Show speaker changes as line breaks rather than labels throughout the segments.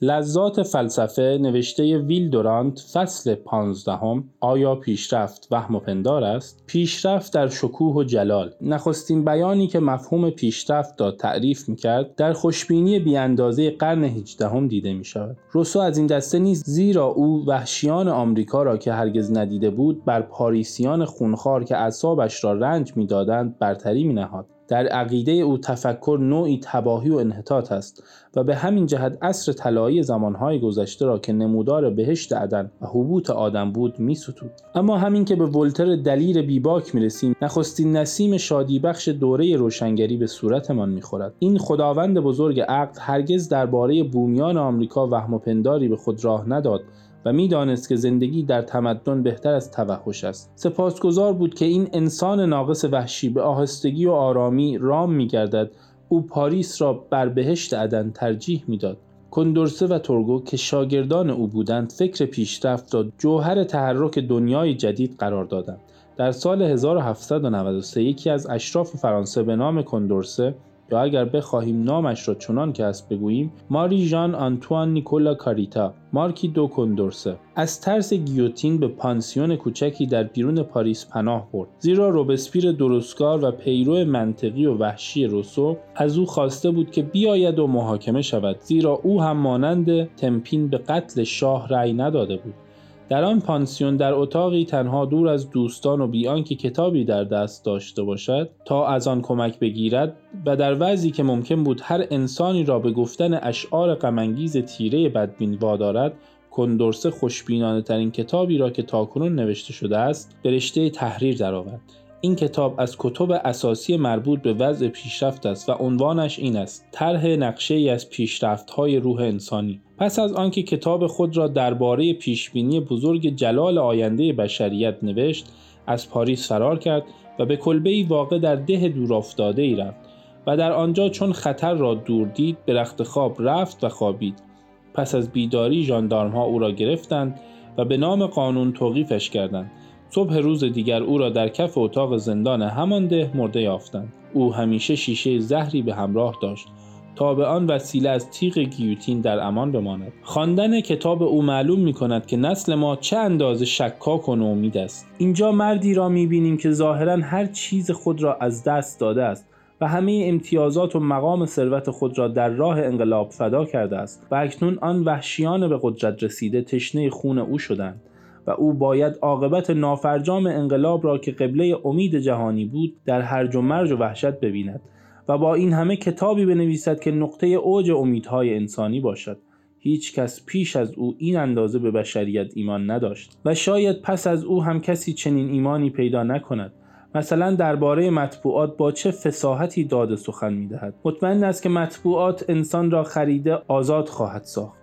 لذات فلسفه نوشته ویل دورانت فصل پانزدهم آیا پیشرفت وهم و پندار است؟ پیشرفت در شکوه و جلال. نخستین بیانی که مفهوم پیشرفت را تعریف می‌کرد در خوشبینی بیاندازه قرن هجدهم دیده می شود روسو از این دسته نیز زیرا او وحشیان آمریکا را که هرگز ندیده بود بر پاریسیان خونخوار که اعصابش را رنج می‌دادند برتری می نهاد در عقیده او تفکر نوعی تباهی و انحطاط است و به همین جهت عصر طلایی زمانهای گذشته را که نمودار بهشت عدن و حبوط آدم بود میستود. اما همین که به ولتر دلیر بیباک می‌رسیم نخستین نسیم شادی بخش دوره روشنگری به صورتمان می‌خورد. این خداوند بزرگ عقل هرگز درباره بومیان آمریکا وهم و پنداری به خود راه نداد و می‌دانست که زندگی در تمدن بهتر از توحش است. سپاسگزار بود که این انسان ناقص وحشی به آهستگی و آرامی رام میگردد. او پاریس را بر بهشت عدن ترجیح می‌داد. کندورسه و تورگو که شاگردان او بودند فکر پیشرفت را جوهر تحرک دنیای جدید قرار دادند. در سال 1793 یکی از اشراف فرانسه به نام کندورسه یا اگر بخواهیم نامش را چنان که است بگوییم ماری ژان آنتوان نیکولا کاریتا مارکی دو کندورسه. از ترس گیوتین به پانسیون کوچکی در بیرون پاریس پناه برد. زیرا روبسپیر درستگار و پیرو منطقی و وحشی روسو از او خواسته بود که بیاید و محاکمه شود. زیرا او هم مانند تام پین به قتل شاه رأی نداده بود. در آن پانسیون در اتاقی تنها دور از دوستان و بیان که کتابی در دست داشته باشد تا از آن کمک بگیرد و در وضعی که ممکن بود هر انسانی را به گفتن اشعار غمانگیز تیره بدبین وادارد کندورسه خوشبینانه ترین کتابی را که تاکنون نوشته شده است به رشته تحریر درآورد. این کتاب از کتب اساسی مربوط به وضع پیشرفت است و عنوانش این است طرح نقشه ای از پیشرفت های روح انسانی. پس از آنکه کتاب خود را درباره پیشبینی بزرگ جلال آینده بشریت نوشت از پاریس فرار کرد و به کلبه ای واقع در ده دورافتاده ای رفت و در آنجا چون خطر را دور دید به رخت خواب رفت و خوابید. پس از بیداری ژاندارم ها او را گرفتند و به نام قانون توقیفش کردند. صبح روز دیگر او را در کف اتاق زندان همان ده مرده یافتند. او همیشه شیشه زهری به همراه داشت. تا به آن وسیله از تیغ گیوتین در امان بماند. خواندن کتاب او معلوم می کند که نسل ما چه اندازه شکاک و نومید است. اینجا مردی را می بینیم که ظاهرا هر چیز خود را از دست داده است و همه امتیازات و مقام ثروت خود را در راه انقلاب فدا کرده است. و اکنون آن وحشیان به قدرت رسیده تشنه خون او شدند. و او باید عاقبت نافرجام انقلاب را که قبله امید جهانی بود در هرج و مرج و وحشت ببیند و با این همه کتابی بنویسد که نقطه اوج امیدهای انسانی باشد. هیچ کس پیش از او این اندازه به بشریت ایمان نداشت و شاید پس از او هم کسی چنین ایمانی پیدا نکند. مثلا درباره مطبوعات با چه فساحتی داد سخن می‌دهد؟ مطمئن است که مطبوعات انسان را خریده آزاد خواهد ساخت.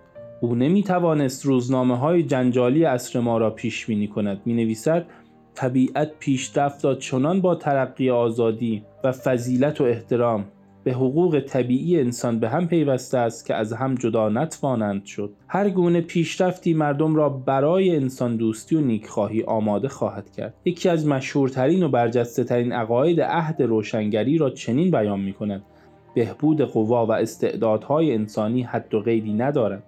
او نمی توانست روزنامه های جنجالی اصر ما را پیش بینی کند. می نویسد طبیعت پیشرفت داد چنان با ترقی آزادی و فضیلت و احترام. به حقوق طبیعی انسان به هم پیوسته است که از هم جدا نتوانند شد. هر گونه پیشرفتی مردم را برای انسان دوستی و نیکخواهی آماده خواهد کرد. یکی از مشهورترین و برجسته ترین عقاید عهد روشنگری را چنین بیان می کند بهبود قوا و استعدادهای انسانی حد و قیدی ندارد.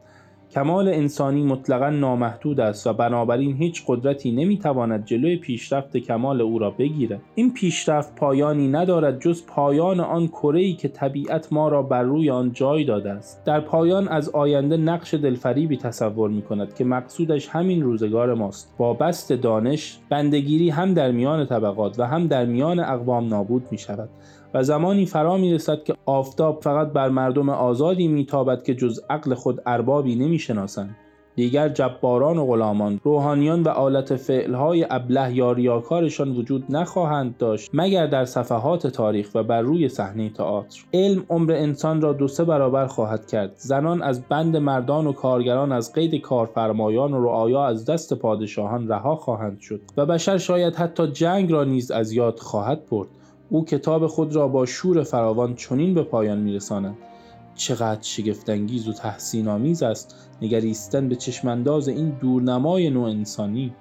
کمال انسانی مطلقا نامحدود است و بنابراین هیچ قدرتی نمی‌تواند جلوی پیشرفت کمال او را بگیرد. این پیشرفت پایانی ندارد جز پایان آن ای که طبیعت ما را بر روی آن جای داده است. در پایان از آینده نقش دلفریبی تصور می کند که مقصودش همین روزگار ماست. با بست دانش بندگیری هم در میان طبقات و هم در میان اقوام نابود می شود و زمانی فرا می رسد که آفتاب فقط بر مردم آزادی میتابد که جز عقل خود اربابی نمی شناسند. دیگر جباران و غلامان روحانیان و آلت فعلهای ابله یا ریاکارشان وجود نخواهند داشت مگر در صفحات تاریخ و بر روی صحنه تئاتر. علم عمر انسان را دو سه برابر خواهد کرد. زنان از بند مردان و کارگران از قید کارفرمایان و رعایا از دست پادشاهان رها خواهند شد و بشر شاید حتی جنگ را نیز از یاد خواهد برد. او کتاب خود را با شور فراوان چنین به پایان میرساند. چقدر شگفتانگیز و تحسین آمیز است نگریستن به چشمانداز این دورنمای نوع انسانی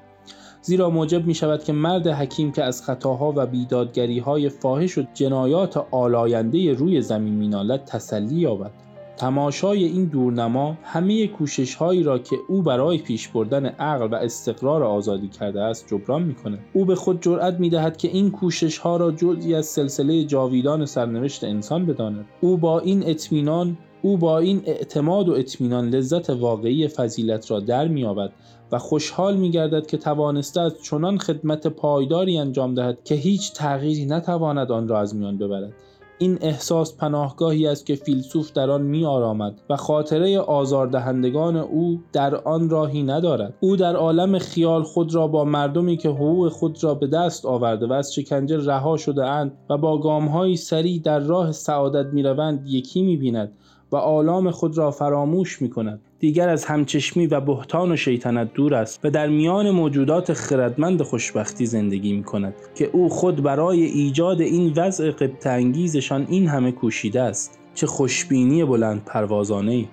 زیرا موجب می شود که مرد حکیم که از خطاها و بیدادگری های فاحش و جنایات آلاینده روی زمین مینالد تسلی یابد. تماشای این دورنما همه کوشش هایی را که او برای پیش بردن عقل و استقرار آزادی کرده است جبران می کند. او به خود جرأت می دهد که این کوشش ها را جزئی از سلسله جاویدان سرنوشت انسان بداند او با این اطمینان او با این اعتماد و اطمینان لذت واقعی فضیلت را در مییابد و خوشحال میگردد که توانسته از چنان خدمت پایداری انجام دهد که هیچ تغییری نتواند آن را از میان ببرد این احساس پناهگاهی است که فیلسوف در آن می آرامد و خاطره آزاردهندگان او در آن راهی ندارد. او در عالم خیال خود را با مردمی که حقوق خود را به دست آورده و از شکنجه رها شده اند و با گامهایی سریع در راه سعادت می روند یکی می بیند و آلام خود را فراموش می کند دیگر از همچشمی و بهتان و شیطنت دور است و در میان موجودات خردمند خوشبختی زندگی می کند که او خود برای ایجاد این وضع قبط انگیزشان این همه کوشیده است. چه خوشبینی بلند پروازانه ای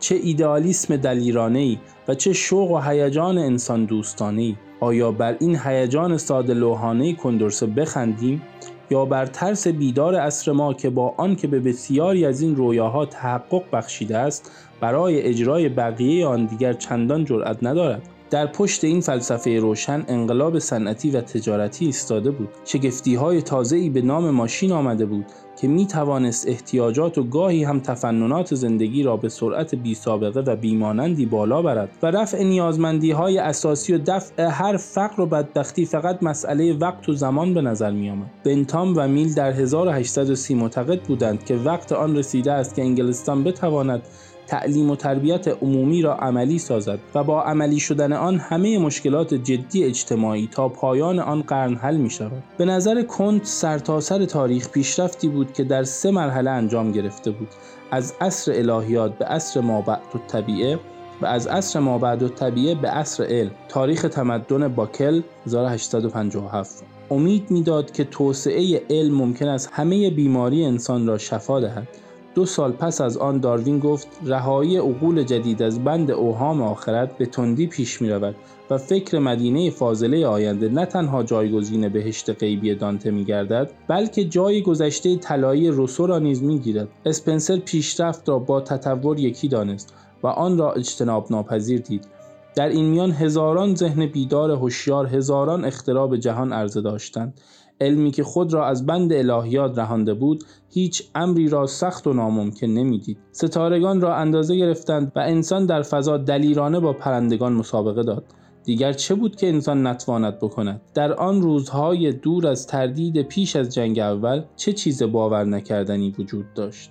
چه ایدئالیسم دلیرانه ای و چه شوق و هیجان انسان دوستانه ای آیا بر این هیجان ساده لوحانه کندرسه بخندیم؟ یا بر ترس بیدار اصر ما که با آنکه به بسیاری از این رویاها تحقق بخشیده است برای اجرای بقیه آن دیگر چندان جرأت ندارد. در پشت این فلسفه روشن انقلاب صنعتی و تجارتی ایستاده بود شگفتی های تازه‌ای به نام ماشین آمده بود که می توانست احتیاجات و گاهی هم تفننات زندگی را به سرعت بی سابقه و بیمانندی بالا برد و رفع نیازمندی های اساسی و دفع هر فقر و بدبختی فقط مسئله وقت و زمان به نظر می آمد. بنتام و میل در 1830 معتقد بودند که وقت آن رسیده است که انگلستان بتواند تعلیم و تربیت عمومی را عملی سازد و با عملی شدن آن همه مشکلات جدی اجتماعی تا پایان آن قرن حل می شود. به نظر کنت سرتاسر تاریخ پیشرفتی بود که در سه مرحله انجام گرفته بود. از عصر الهیات به عصر مابعد و طبیعه و از عصر مابعد و طبیعه به عصر علم. تاریخ تمدن باکل 1857 امید می‌داد که توسعه علم ممکن است همه بیماری انسان را شفا دهد. دو سال پس از آن داروین گفت رهایی عقول جدید از بند اوهام آخرت به تندی پیش می رود و فکر مدینه فاضله آینده نه تنها جایگزین بهشت غیبی دانته می گردد بلکه جای گذشته طلایی روسو را نیز می گیرد اسپنسر پیشرفت را با تطور یکی دانست و آن را اجتناب ناپذیر دید. در این میان هزاران ذهن بیدار هوشیار هزاران اختراع جهان عرضه داشتند. علمی که خود را از بند الهیات رهانده بود هیچ امری را سخت و ناممکن نمی‌دید. ستارگان را اندازه گرفتند و انسان در فضا دلیرانه با پرندگان مسابقه داد. دیگر چه بود که انسان نتواند بکند؟ در آن روزهای دور از تردید پیش از جنگ اول چه چیز باور نکردنی وجود داشت؟